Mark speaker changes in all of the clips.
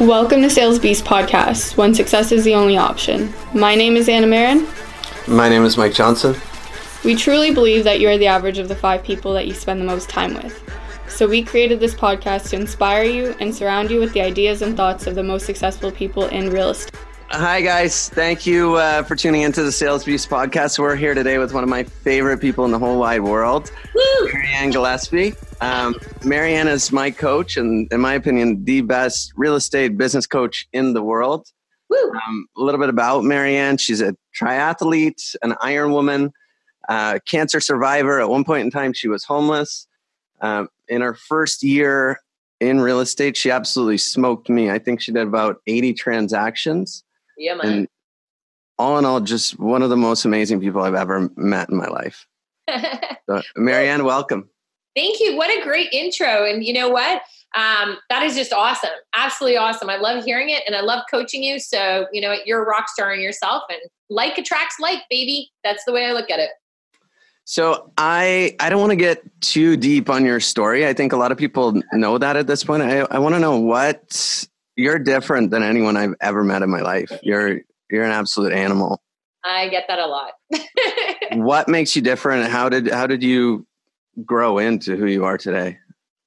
Speaker 1: Welcome to Sales Beast Podcast, when success is the only option. My name is Anna Marin.
Speaker 2: My name is Mike Johnson.
Speaker 1: We truly believe that you are the average of the five people that you spend the most time with. So we created this podcast to inspire you and surround you with the ideas and thoughts of the most successful people in real estate.
Speaker 2: Hi, guys. Thank you uh, for tuning into the Sales Beast podcast. We're here today with one of my favorite people in the whole wide world, Woo! Marianne Gillespie. Um, Marianne is my coach, and in my opinion, the best real estate business coach in the world. Um, a little bit about Marianne. She's a triathlete, an Iron Woman, uh, cancer survivor. At one point in time, she was homeless. Um, in her first year in real estate, she absolutely smoked me. I think she did about 80 transactions.
Speaker 3: Yeah, man. And
Speaker 2: all in all, just one of the most amazing people I've ever met in my life. so, Marianne, welcome.
Speaker 3: Thank you. What a great intro. And you know what? Um, that is just awesome. Absolutely awesome. I love hearing it and I love coaching you. So, you know, you're a rock star in yourself and like attracts like, baby. That's the way I look at it.
Speaker 2: So I I don't want to get too deep on your story. I think a lot of people know that at this point. I, I want to know what you're different than anyone I've ever met in my life. You're you're an absolute animal.
Speaker 3: I get that a lot.
Speaker 2: what makes you different? How did how did you grow into who you are today?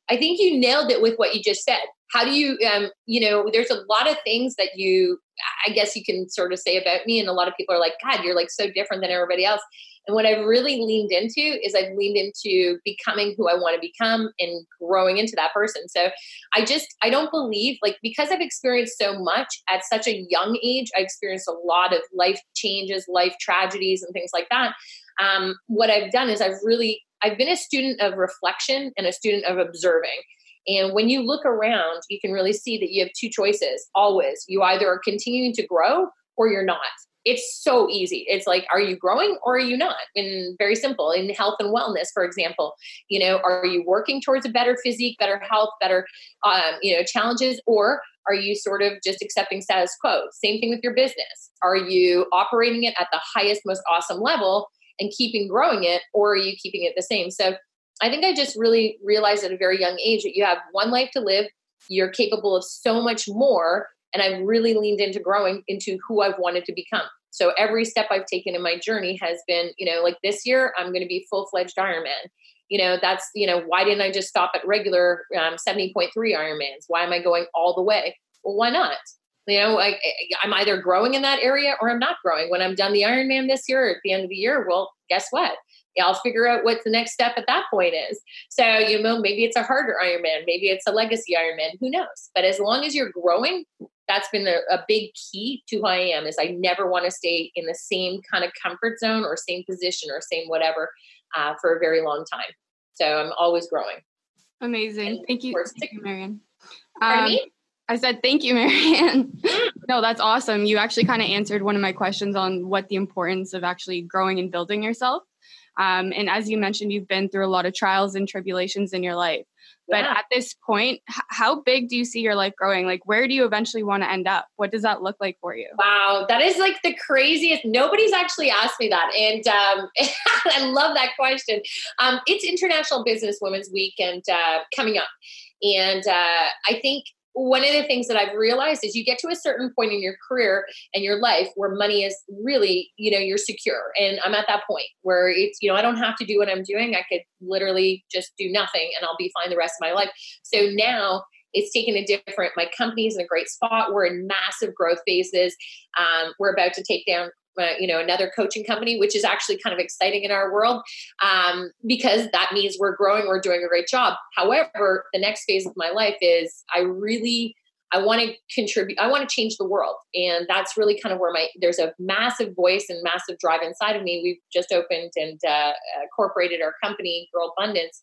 Speaker 3: I think you nailed it with what you just said. How do you, um, you know, there's a lot of things that you, I guess you can sort of say about me, and a lot of people are like, God, you're like so different than everybody else. And what I've really leaned into is I've leaned into becoming who I want to become and growing into that person. So I just, I don't believe, like, because I've experienced so much at such a young age, I experienced a lot of life changes, life tragedies, and things like that. Um, what I've done is I've really I've been a student of reflection and a student of observing. And when you look around, you can really see that you have two choices always. You either are continuing to grow or you're not. It's so easy. It's like, are you growing or are you not? And very simple in health and wellness, for example, you know, are you working towards a better physique, better health, better, um, you know, challenges, or are you sort of just accepting status quo? Same thing with your business. Are you operating it at the highest, most awesome level? and keeping growing it or are you keeping it the same so i think i just really realized at a very young age that you have one life to live you're capable of so much more and i've really leaned into growing into who i've wanted to become. So every step i've taken in my journey has been you know like this year i'm going to be full-fledged ironman. You know that's you know why didn't i just stop at regular um, 70.3 ironmans? Why am i going all the way? Well why not? You know I, i'm either growing in that area or i'm not growing. When i'm done the ironman this year at the end of the year well guess what I'll figure out what the next step at that point is. So, you know, maybe it's a harder Ironman, maybe it's a legacy Ironman, who knows? But as long as you're growing, that's been a, a big key to who I am is I never want to stay in the same kind of comfort zone or same position or same whatever uh, for a very long time. So I'm always growing.
Speaker 1: Amazing. And Thank you. Thank you, Marianne. Um, I said, thank you, Marianne. no, that's awesome. You actually kind of answered one of my questions on what the importance of actually growing and building yourself. Um, and as you mentioned, you've been through a lot of trials and tribulations in your life. But yeah. at this point, h- how big do you see your life growing? Like, where do you eventually want to end up? What does that look like for you?
Speaker 3: Wow, that is like the craziest. Nobody's actually asked me that. And um, I love that question. Um, it's International Business Women's Week and uh, coming up. And uh, I think one of the things that I've realized is you get to a certain point in your career and your life where money is really, you know, you're secure. And I'm at that point where it's, you know, I don't have to do what I'm doing. I could literally just do nothing and I'll be fine the rest of my life. So now it's taken a different my company is in a great spot we're in massive growth phases um, we're about to take down you know another coaching company which is actually kind of exciting in our world um, because that means we're growing we're doing a great job. However the next phase of my life is i really i want to contribute i want to change the world. And that's really kind of where my there's a massive voice and massive drive inside of me. We've just opened and uh, incorporated our company girl abundance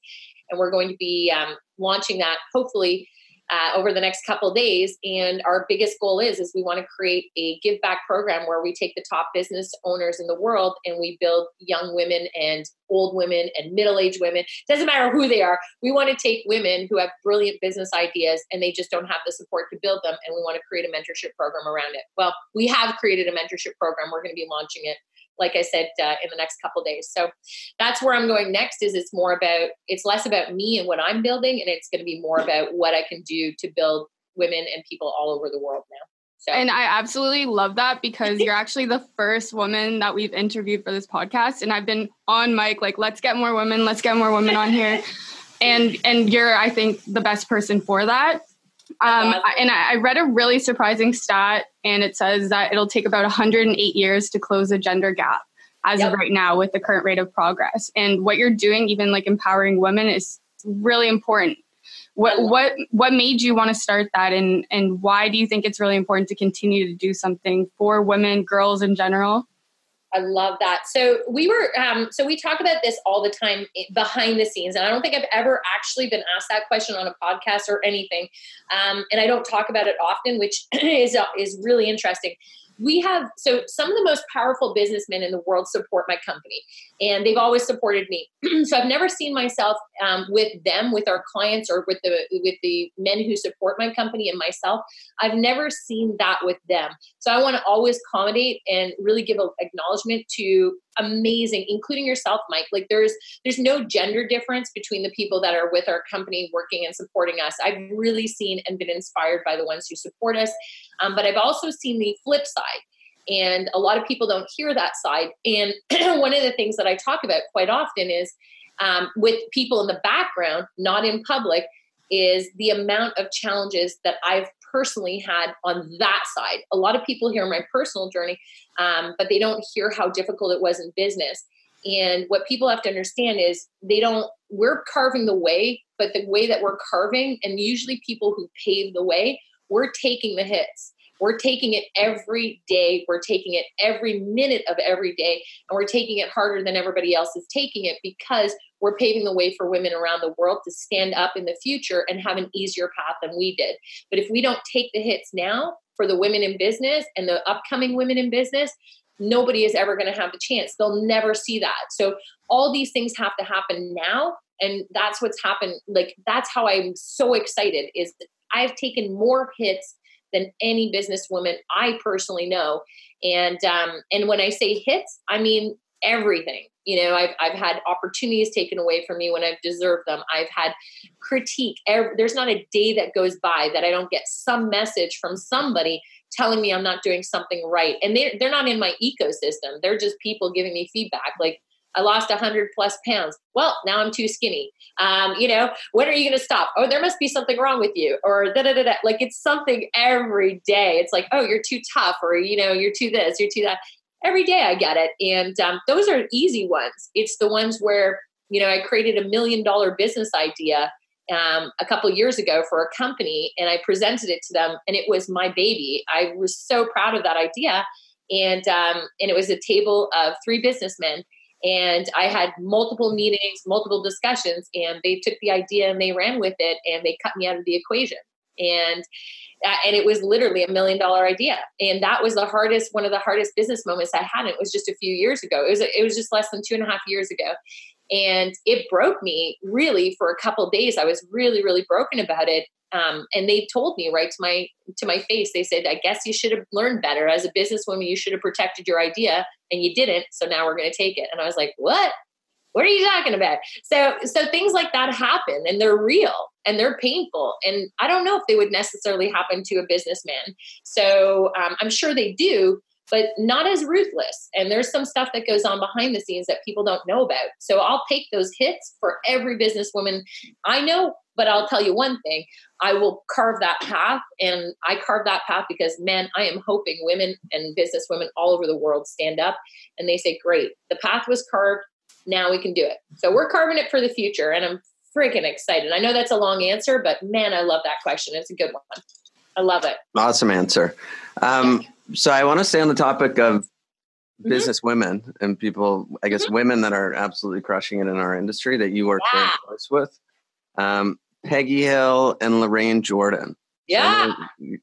Speaker 3: and we're going to be um, launching that hopefully uh, over the next couple days. And our biggest goal is is we want to create a give back program where we take the top business owners in the world and we build young women and old women and middle aged women. Doesn't matter who they are. We want to take women who have brilliant business ideas and they just don't have the support to build them, and we want to create a mentorship program around it. Well, we have created a mentorship program. We're going to be launching it like I said, uh, in the next couple days. So that's where I'm going next. Is it's more about it's less about me and what I'm building, and it's going to be more about what I can do to build women and people all over the world now.
Speaker 1: So. And I absolutely love that because you're actually the first woman that we've interviewed for this podcast. And I've been on mic, like, let's get more women, let's get more women on here. and and you're, I think, the best person for that. Um, and I read a really surprising stat, and it says that it'll take about 108 years to close the gender gap as yep. of right now with the current rate of progress. And what you're doing, even like empowering women, is really important. What what what made you want to start that, and and why do you think it's really important to continue to do something for women, girls in general?
Speaker 3: I love that. So we were, um, so we talk about this all the time behind the scenes, and I don't think I've ever actually been asked that question on a podcast or anything. Um, and I don't talk about it often, which is uh, is really interesting we have so some of the most powerful businessmen in the world support my company and they've always supported me. So i've never seen myself um, with them with our clients or with the with the men who support my company and myself. I've never seen that with them. So i want to always accommodate and really give an acknowledgement to amazing including yourself mike. Like there's there's no gender difference between the people that are with our company working and supporting us. I've really seen and been inspired by the ones who support us. Um, but i've also seen the flip side and a lot of people don't hear that side. And one of the things that i talk about quite often is um, with people in the background not in public is the amount of challenges that I've personally had on that side. A lot of people hear my personal journey, um, but they don't hear how difficult it was in business. And what people have to understand is they don't, we're carving the way, but the way that we're carving, and usually people who pave the way, we're taking the hits. We're taking it every day. We're taking it every minute of every day. And we're taking it harder than everybody else is taking it because we're paving the way for women around the world to stand up in the future and have an easier path than we did. But if we don't take the hits now for the women in business and the upcoming women in business, nobody is ever going to have the chance. They'll never see that. So all these things have to happen now. And that's what's happened. Like, that's how I'm so excited is I've taken more hits than any businesswoman I personally know. And um, and when I say hits, I mean everything. You know, I've I've had opportunities taken away from me when I've deserved them. I've had critique. There's not a day that goes by that I don't get some message from somebody telling me I'm not doing something right. And they're they're not in my ecosystem. They're just people giving me feedback. Like I lost 100 plus pounds. Well, now I'm too skinny. Um, you know, when are you going to stop? Oh, there must be something wrong with you, or da da da da. Like it's something every day. It's like, oh, you're too tough, or you know, you're too this, you're too that. Every day I get it, and um, those are easy ones. It's the ones where you know I created a million dollar business idea um, a couple years ago for a company, and I presented it to them, and it was my baby. I was so proud of that idea, and um, and it was a table of three businessmen and I had multiple meetings, multiple discussions, and they took the idea and they ran with it and they cut me out of the equation. And uh, and it was literally a million dollar idea. And that was the hardest, one of the hardest business moments I had. And it was just a few years ago. It was it was just less than two and a half years ago. And it broke me really for a couple days. I was really, really broken about it. Um, and they told me right to my to my face. They said i guess you should have learned better. As a businesswoman you should have protected your idea and you didn't so now we're going to take it. And i was like what? What are you talking about? So so things like that happen and they're real and they're painful and i don't know if they would necessarily happen to a businessman. So um, i'm sure they do but not as ruthless and there's some stuff that goes on behind the scenes that people don't know about so i'll take those hits for every businesswoman i know but I'll tell you one thing I will carve that path. And I carve that path because, man, I am hoping women and business women all over the world stand up and they say, great, the path was carved. Now we can do it. So we're carving it for the future. And I'm freaking excited. I know that's a long answer, but man, I love that question. It's a good one. I love it.
Speaker 2: Awesome answer. Um, so I want to stay on the topic of mm-hmm. business women and people, I guess, mm-hmm. women that are absolutely crushing it in our industry that you work yeah. very close with. Um, Peggy Hill and Lorraine Jordan.
Speaker 3: Yeah.
Speaker 2: So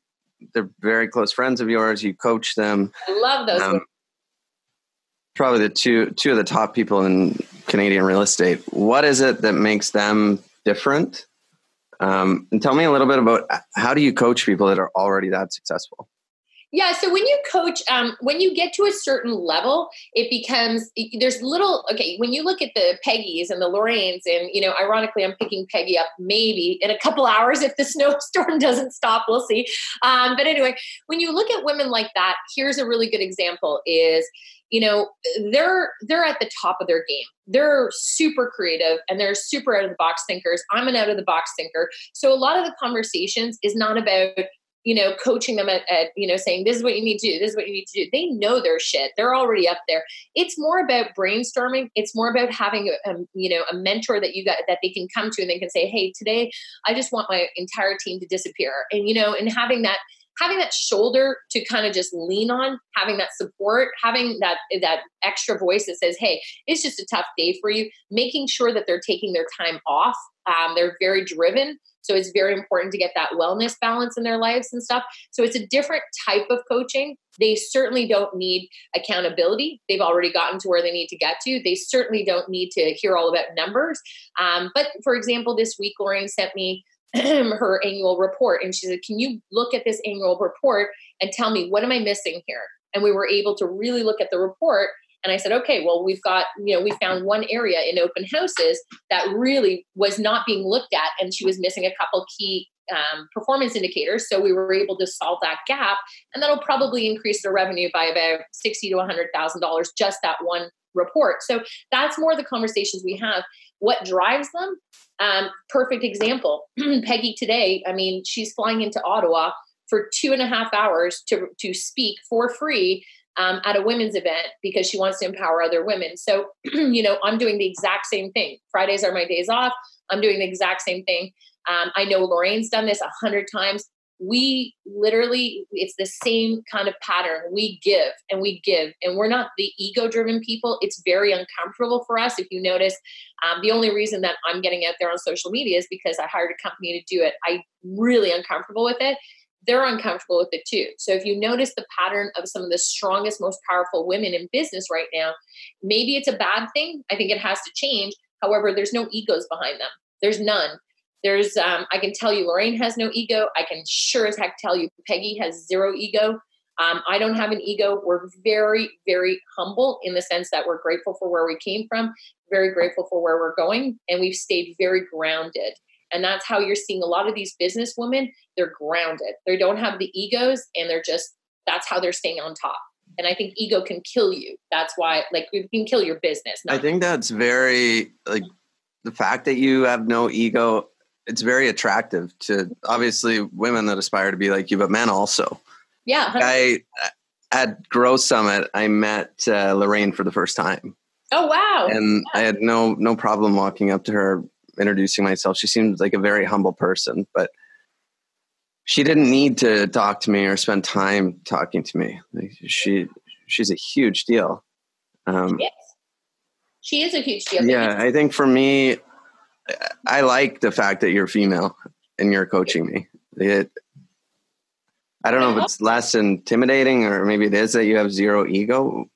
Speaker 2: they're very close friends of yours. You coach them.
Speaker 3: I love those. Um,
Speaker 2: probably the two two of the top people in Canadian real estate. What is it that makes them different? Um, and tell me a little bit about how do you coach people that are already that successful?
Speaker 3: Yeah, so when you coach, um, when you get to a certain level, it becomes there's little. Okay, when you look at the Peggies and the Lorraines, and you know, ironically, I'm picking Peggy up maybe in a couple hours if the snowstorm doesn't stop. We'll see. Um, but anyway, when you look at women like that, here's a really good example: is you know they're they're at the top of their game they're super creative and they're super out of the box thinkers i'm an out of the box thinker so a lot of the conversations is not about you know, coaching them at, at, you know, saying, this is what you need to do, this is what you need to do. They know their shit. They're already up there. It's more about brainstorming. It's more about having a, a, you know, a mentor that you got that they can come to and they can say, hey, today I just want my entire team to disappear. And, you know, and having that having that shoulder to kind of just lean on having that support having that that extra voice that says hey it's just a tough day for you making sure that they're taking their time off um, they're very driven so it's very important to get that wellness balance in their lives and stuff. So it's a different type of coaching. They certainly don't need accountability. They've already gotten to where they need to get to. They certainly don't need to hear all about numbers. Um, but for example, this week, Lorraine sent me her annual report and she said, Can you look at this annual report and tell me what am I missing here? And we were able to really look at the report and I said, okay, well, we've got, you know, we found one area in open houses that really was not being looked at, and she was missing a couple key um, performance indicators. So we were able to solve that gap, and that'll probably increase the revenue by about sixty to one hundred thousand dollars just that one report. So that's more the conversations we have. What drives them? Um, perfect example. Peggy today. I mean, she's flying into Ottawa for two and a half hours to to speak for free um, at a women's event because she wants to empower other women. So, you know, I'm doing the exact same thing. Fridays are my days off. I'm doing the exact same thing. Um, I know Lorraine's done this a hundred times. We literally, it's the same kind of pattern. We give and we give, and we're not the ego driven people. It's very uncomfortable for us. If you notice, um, the only reason that I'm getting out there on social media is because I hired a company to do it. I'm really uncomfortable with it they're uncomfortable with it too. So if you notice the pattern of some of the strongest, most powerful women in business right now, maybe it's a bad thing. I think it has to change. However, there's no egos behind them. There's none. There's, um, I can tell you, Lorraine has no ego. I can sure as heck tell you, Peggy has zero ego. Um, I don't have an ego. We're very, very humble in the sense that we're grateful for where we came from, very grateful for where we're going, and we've stayed very grounded. And that's how you're seeing a lot of these business women, they're grounded. They don't have the egos and they're just, that's how they're staying on top. And I think ego can kill you. That's why, like, it can kill your business.
Speaker 2: I think that's very, like, the fact that you have no ego, it's very attractive to obviously women that aspire to be like you, but men also.
Speaker 3: Yeah. 100.
Speaker 2: I, at Grow Summit, I met uh, Lorraine for the first time.
Speaker 3: Oh wow!
Speaker 2: And
Speaker 3: yeah.
Speaker 2: I had no no problem walking up to her introducing myself. She seemed like a very humble person, but she didn't need to talk to me or spend time talking to me. Like she she's a huge deal.
Speaker 3: Um, yes. She is a huge deal.
Speaker 2: Yeah, I think for me, I like the fact that you're female and you're coaching me. It, I don't know if it's less intimidating or maybe it is that you have zero ego.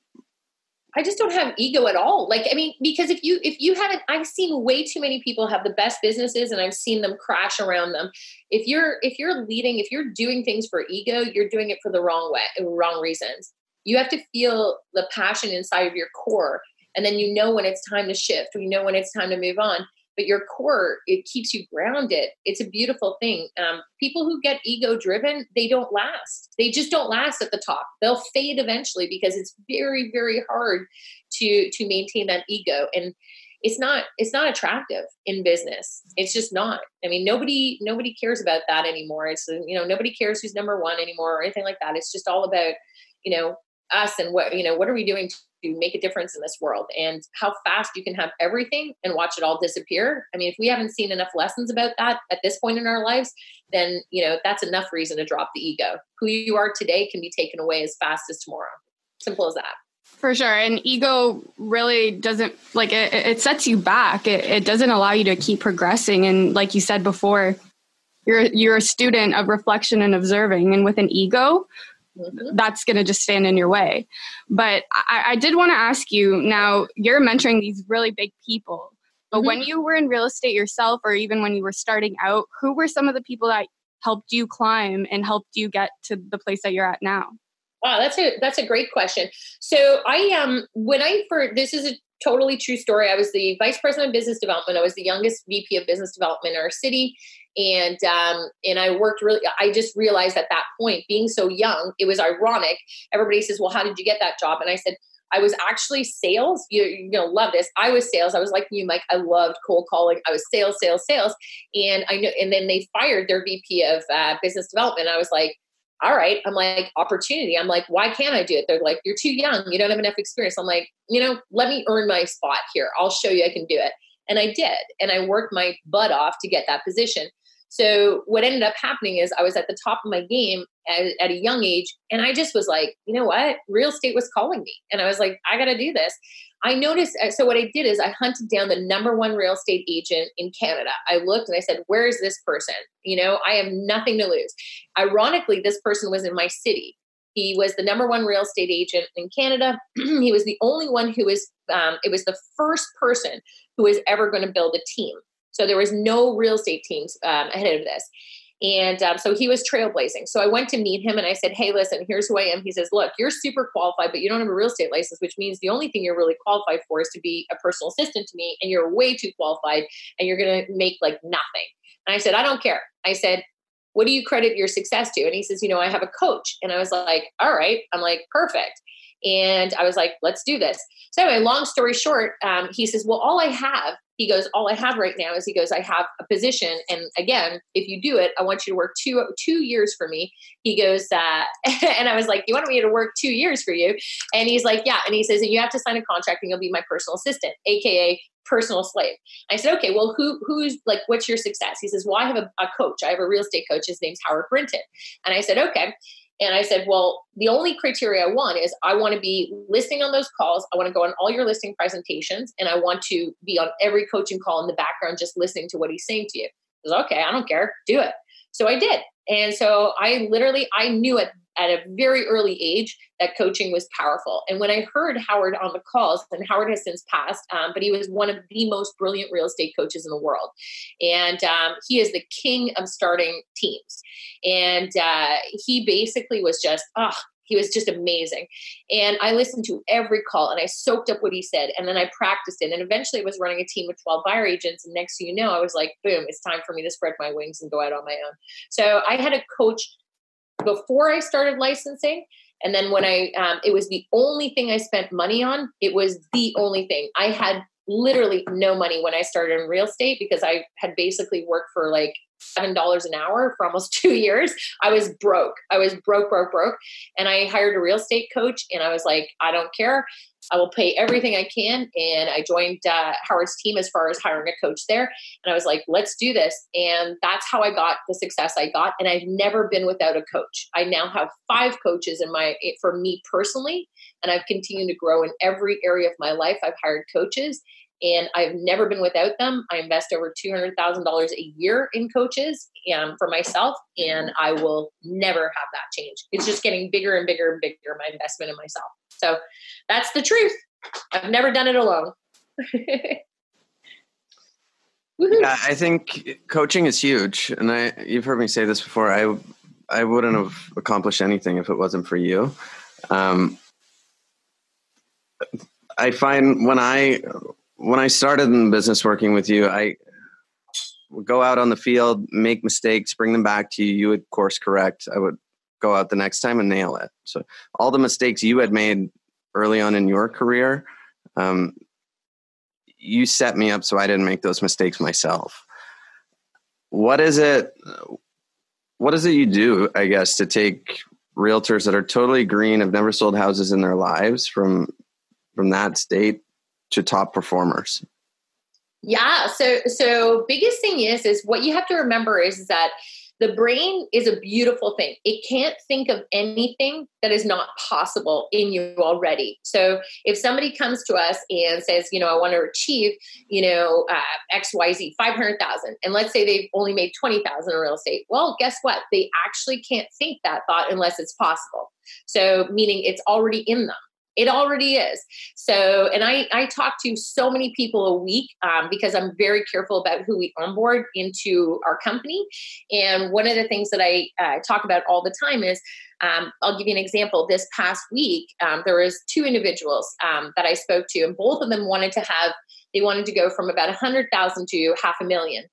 Speaker 3: I just don't have ego at all. Like, I mean, because if you if you haven't, I've seen way too many people have the best businesses, and I've seen them crash around them. If you're if you're leading, if you're doing things for ego, you're doing it for the wrong way, wrong reasons. You have to feel the passion inside of your core, and then you know when it's time to shift. You know when it's time to move on but your core it keeps you grounded. It's a beautiful thing. Um, people who get ego driven they don't last. They just don't last at the top. They'll fade eventually because it's very very hard to to maintain that ego. And it's not it's not attractive in business. It's just not. I mean nobody nobody cares about that anymore. It's you know nobody cares who's number one anymore or anything like that. It's just all about you know us and what you know what are we doing to make a difference in this world? And how fast you can have everything and watch it all disappear. I mean if we haven't seen enough lessons about that at this point in our lives then you know that's enough reason to drop the ego. Who you are today can be taken away as fast as tomorrow. Simple as that.
Speaker 1: For sure. And ego really doesn't like it, it sets you back. It, it doesn't allow you to keep progressing. And like you said before you're you're a student of reflection and observing. And with an ego Mm-hmm. that's going to just stand in your way. But I, I did want to ask you now, you're mentoring these really big people. But mm-hmm. when you were in real estate yourself, or even when you were starting out, who were some of the people that helped you climb and helped you get to the place that you're at now?
Speaker 3: Wow, that's a that's a great question. So I um when I for this is a totally true story. I was the vice president of business development. I was the youngest VP of business development in our city, and um, and I worked really. I just realized at that point, being so young, it was ironic. Everybody says, "Well, how did you get that job?" And I said. I was actually sales. You, you're gonna love this. I was sales. I was like you, Mike. I loved cold calling. I was sales, sales, sales. And I know. And then they fired their VP of uh, business development. I was like, all right. I'm like, opportunity. I'm like, why can't I do it? They're like, you're too young. You don't have enough experience. I'm like, you know, let me earn my spot here. I'll show you I can do it. And I did. And I worked my butt off to get that position. So what ended up happening is I was at the top of my game at, at, a young age, and I just was like, you know what, real estate was calling me, and I was like, I got to do this. I noticed. Uh, so what I did is I hunted down the number one real estate agent in Canada. I looked and I said, where is this person? You know, I have nothing to lose. Ironically, this person was in my city. He was the number one real estate agent in Canada. he was the only one who was. Um, it was the first person who was ever going to build a team. So there was no real estate teams um, ahead of this. And um, so he was trailblazing. So I went to meet him and I said, Hey, listen, here's who I am. He says, Look, you're super qualified, but you don't have a real estate license, which means the only thing you're really qualified for is to be a personal assistant to me. And you're way too qualified and you're going to make like nothing. And I said, I don't care. I said, What do you credit your success to? And he says, You know, I have a coach. And I was like, All right. I'm like, Perfect. And I was like, let's do this. So, anyway, long story short, um, he says, Well, all I have he goes all i have right now is he goes i have a position. And again if you do it i want you to work two two years for me. He goes uh, and i was like you want me to work two years for you? And he's like yeah. And he says And you have to sign a contract and you'll be my personal assistant aka personal slave. I said okay well who who's like what's your success? He says well i have a, a coach. I have a real estate coach. His name's howard brinton. And i said okay and I said, well, the only criteria I want is I want to be listening on those calls. I want to go on all your listing presentations and I want to be on every coaching call in the background, just listening to what he's saying to you. I was okay, I don't care, do it. So I did. And so I literally, I knew at at a very early age that coaching was powerful. And when I heard Howard on the calls, and Howard has since passed, um, but he was one of the most brilliant real estate coaches in the world. And um, he is the king of starting teams. And uh, he basically was just, oh, he was just amazing. And I listened to every call and I soaked up what he said and then I practiced it. And eventually I was running a team of 12 buyer agents. And next thing you know, I was like, boom, it's time for me to spread my wings and go out on my own. So I had a coach before I started licensing. And then when I, um, it was the only thing I spent money on. It was the only thing. I had literally no money when I started in real estate because I had basically worked for like seven dollars an hour for almost two years. I was broke. I was broke, broke, broke. And I hired a real estate coach and I was like, I don't care. I will pay everything I can. And I joined uh, Howard's team as far as hiring a coach there. And I was like, let's do this. And that's how I got the success I got. And I've never been without a coach. I now have five coaches in my, for me personally. And I've continued to grow in every area of my life. I've hired coaches and I've never been without them. I invest over $200,000 a year in coaches um, for myself, and I will never have that change. It's just getting bigger and bigger and bigger, my investment in myself. So that's the truth. I've never done it alone.
Speaker 2: yeah, I think coaching is huge, and I you've heard me say this before. I I wouldn't have accomplished anything if it wasn't for you. Um, I find when I when I started in business working with you, I would go out on the field, make mistakes, bring them back to you. You would course correct. I would go out the next time and nail it. So all the mistakes you had made early on in your career, um, you set me up so I didn't make those mistakes myself. What is it? What is it you do? I guess to take realtors that are totally green, have never sold houses in their lives from from that state to top performers?
Speaker 3: Yeah. So so biggest thing is is what you have to remember is that the brain is a beautiful thing. It can't think of anything that is not possible in you already. So if somebody comes to us and says, you know, I want to achieve, you know, uh, X, Y, Z, 500,000, and let's say they've only made 20,000 in real estate. Well, guess what? They actually can't think that thought unless it's possible. So meaning it's already in them. It already is. So, and I, I talk to so many people a week um, because I'm very careful about who we onboard into our company. And one of the things that I uh, talk about all the time is um, I'll give you an example. This past week, um, there was two individuals um, that I spoke to, and both of them wanted to have they wanted to go from about a hundred thousand to half a million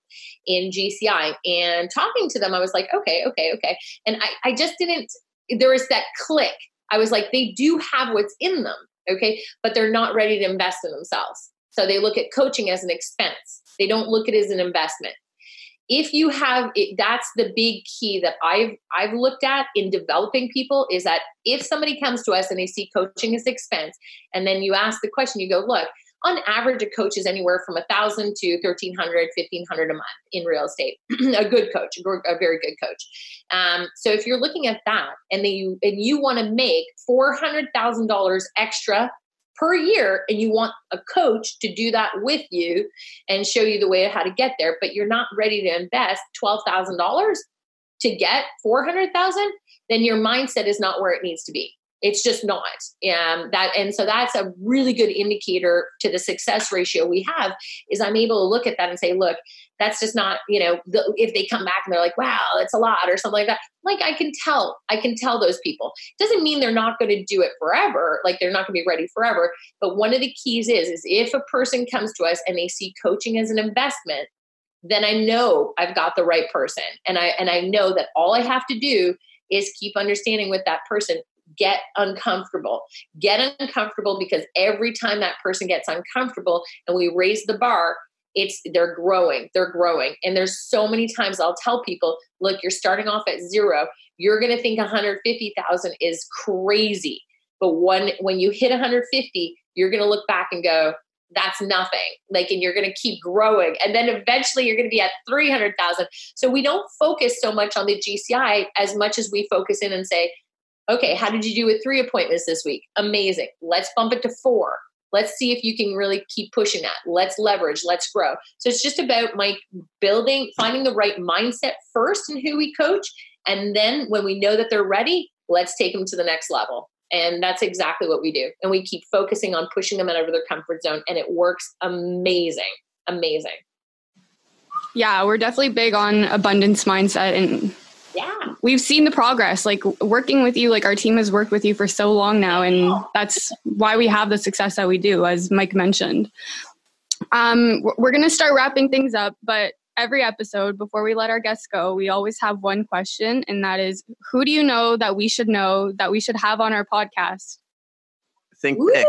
Speaker 3: in GCI. And talking to them, I was like, okay, okay, okay. And I, I just didn't. There was that click I was like, they do have what's in them, okay, but they're not ready to invest in themselves. So they look at coaching as an expense. They don't look at it as an investment. If you have it, that's the big key that I've I've looked at in developing people is that if somebody comes to us and they see coaching as expense, and then you ask the question, you go, look, on average, a coach is anywhere from a thousand to thirteen hundred, fifteen hundred a month in real estate. a good coach, a very good coach. Um, so if you're looking at that, and then you and you want to make four hundred thousand dollars extra per year, and you want a coach to do that with you and show you the way of how to get there, but you're not ready to invest twelve thousand dollars to get four hundred thousand, then your mindset is not where it needs to be it's just not. Um, that and so that's a really good indicator to the success ratio we have is i'm able to look at that and say look that's just not you know the, if they come back and they're like wow it's a lot or something like that. Like i can tell i can tell those people. Doesn't mean they're not going to do it forever like they're not going to be ready forever but one of the keys is is if a person comes to us and they see coaching as an investment then i know i've got the right person and i and i know that all i have to do is keep understanding with that person get uncomfortable. Get uncomfortable because every time that person gets uncomfortable and we raise the bar, it's they're growing they're growing. And there's so many times i'll tell people look you're starting off at zero. You're going to think 150000 is crazy. But when when you hit 150 you're going to look back and go that's nothing like and you're going to keep growing. And then eventually you're going to be at 300000 so we don't focus so much on the gci as much as we focus in and say Okay, how did you do with three appointments this week? Amazing. Let's bump it to four. Let's see if you can really keep pushing that. Let's leverage, let's grow. So it's just about my building, finding the right mindset first in who we coach. And then when we know that they're ready, let's take them to the next level. And that's exactly what we do. And we keep focusing on pushing them out of their comfort zone. And it works amazing. Amazing.
Speaker 1: Yeah, we're definitely big on abundance mindset and
Speaker 3: yeah
Speaker 1: we've seen the progress like working with you like our team has worked with you for so long now and that's why we have the success that we do as mike mentioned um, we're going to start wrapping things up but every episode before we let our guests go we always have one question and that is who do you know that we should know that we should have on our podcast
Speaker 2: think big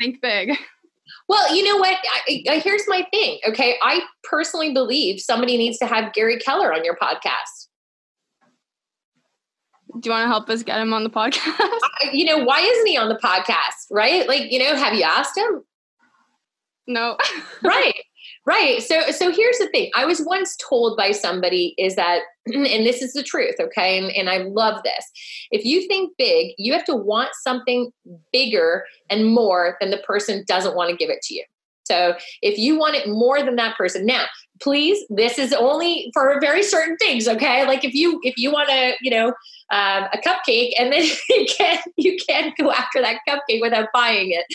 Speaker 1: think big
Speaker 3: well, you know what? I, I, here's my thing. Okay. I personally believe somebody needs to have Gary Keller on your podcast.
Speaker 1: Do you want to help us get him on the podcast?
Speaker 3: you know, why isn't he on the podcast? Right? Like, you know, have you asked him?
Speaker 1: No.
Speaker 3: right. Right. So so here's the thing. I was once told by somebody is that and this is the truth, okay? And and I love this. If you think big, you have to want something bigger and more than the person doesn't want to give it to you. So if you want it more than that person, now please, this is only for very certain things, okay? Like if you if you want to, you know, um, a cupcake and then you can't you can't go after that cupcake without buying it.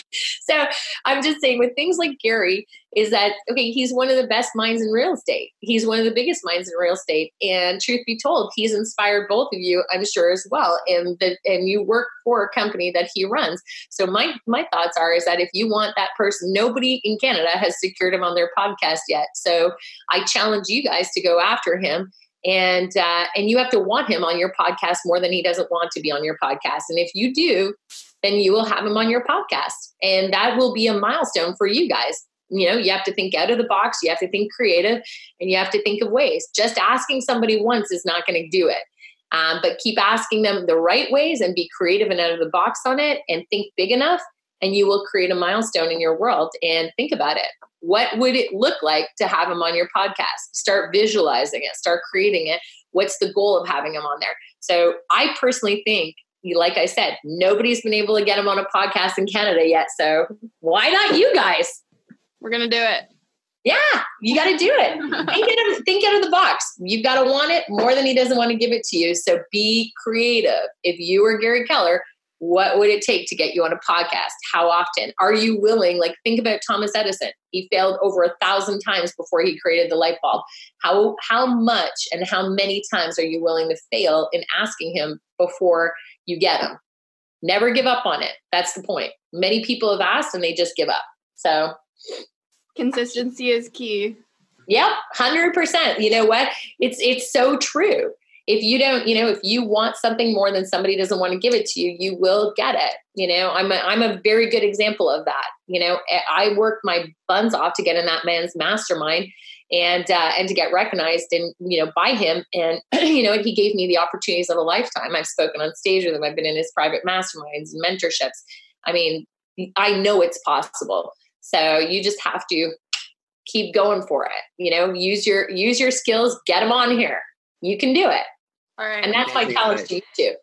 Speaker 3: So i'm just saying with things like gary is that okay he's one of the best minds in real estate. He's one of the biggest minds in real estate and truth be told he's inspired both of you i'm sure as well and that and you work for a company that he runs. So my my thoughts are is that if you want that person nobody in canada has secured him on their podcast yet. So i challenge you guys to go after him and uh, and you have to want him on your podcast more than he doesn't want to be on your podcast. And if you do then you will have him on your podcast. And that will be a milestone for you guys. You know you have to think out of the box you have to think creative and you have to think of ways. Just asking somebody once is not going to do it. Um, but keep asking them the right ways and be creative and out of the box on it and think big enough and you will create a milestone in your world and think about it what would it look like to have him on your podcast? Start visualizing it, start creating it. What's the goal of having him on there? So I personally think, like I said, nobody's been able to get him on a podcast in Canada yet. So why not you guys?
Speaker 1: We're going to do it.
Speaker 3: Yeah, you got to do it. think, out of, think out of the box. You've got to want it more than he doesn't want to give it to you. So be creative. If you are Gary Keller, What would it take to get you on a podcast? How often? Are you willing? Like, think about Thomas Edison. He failed over a thousand times before he created the light bulb. How how much and how many times are you willing to fail in asking him before you get him? Never give up on it. That's the point. Many people have asked and they just give up. So
Speaker 1: consistency is key.
Speaker 3: Yep, hundred percent. You know what? It's it's so true if you don't, you know, if you want something more than somebody doesn't want to give it to you, you will get it. You know, I'm a, I'm a very good example of that. You know, I worked my buns off to get in that man's mastermind and uh, and to get recognized and you know by him and you know and he gave me the opportunities of a lifetime. I've spoken on stage with him i've been in his private masterminds and mentorships. I mean i know it's possible. So you just have to keep going for it you know? Use your use your skills get them on here. You can do it all right. And that's my challenge to you too.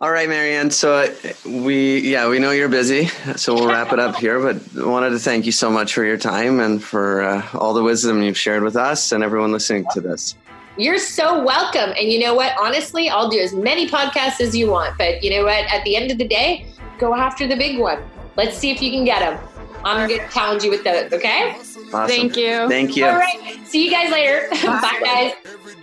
Speaker 2: All right, Marianne. So uh, we, yeah, we know you're busy, so we'll wrap it up here. But I wanted to thank you so much for your time and for uh, all the wisdom you've shared with us and everyone listening to this.
Speaker 3: You're so welcome. And you know what? Honestly, I'll do as many podcasts as you want. But you know what? At the end of the day, go after the big one. Let's see if you can get them. I'm going to challenge you with those. Okay?
Speaker 1: Awesome. Thank you.
Speaker 2: Thank you.
Speaker 3: All right. See you guys later. Bye, Bye guys.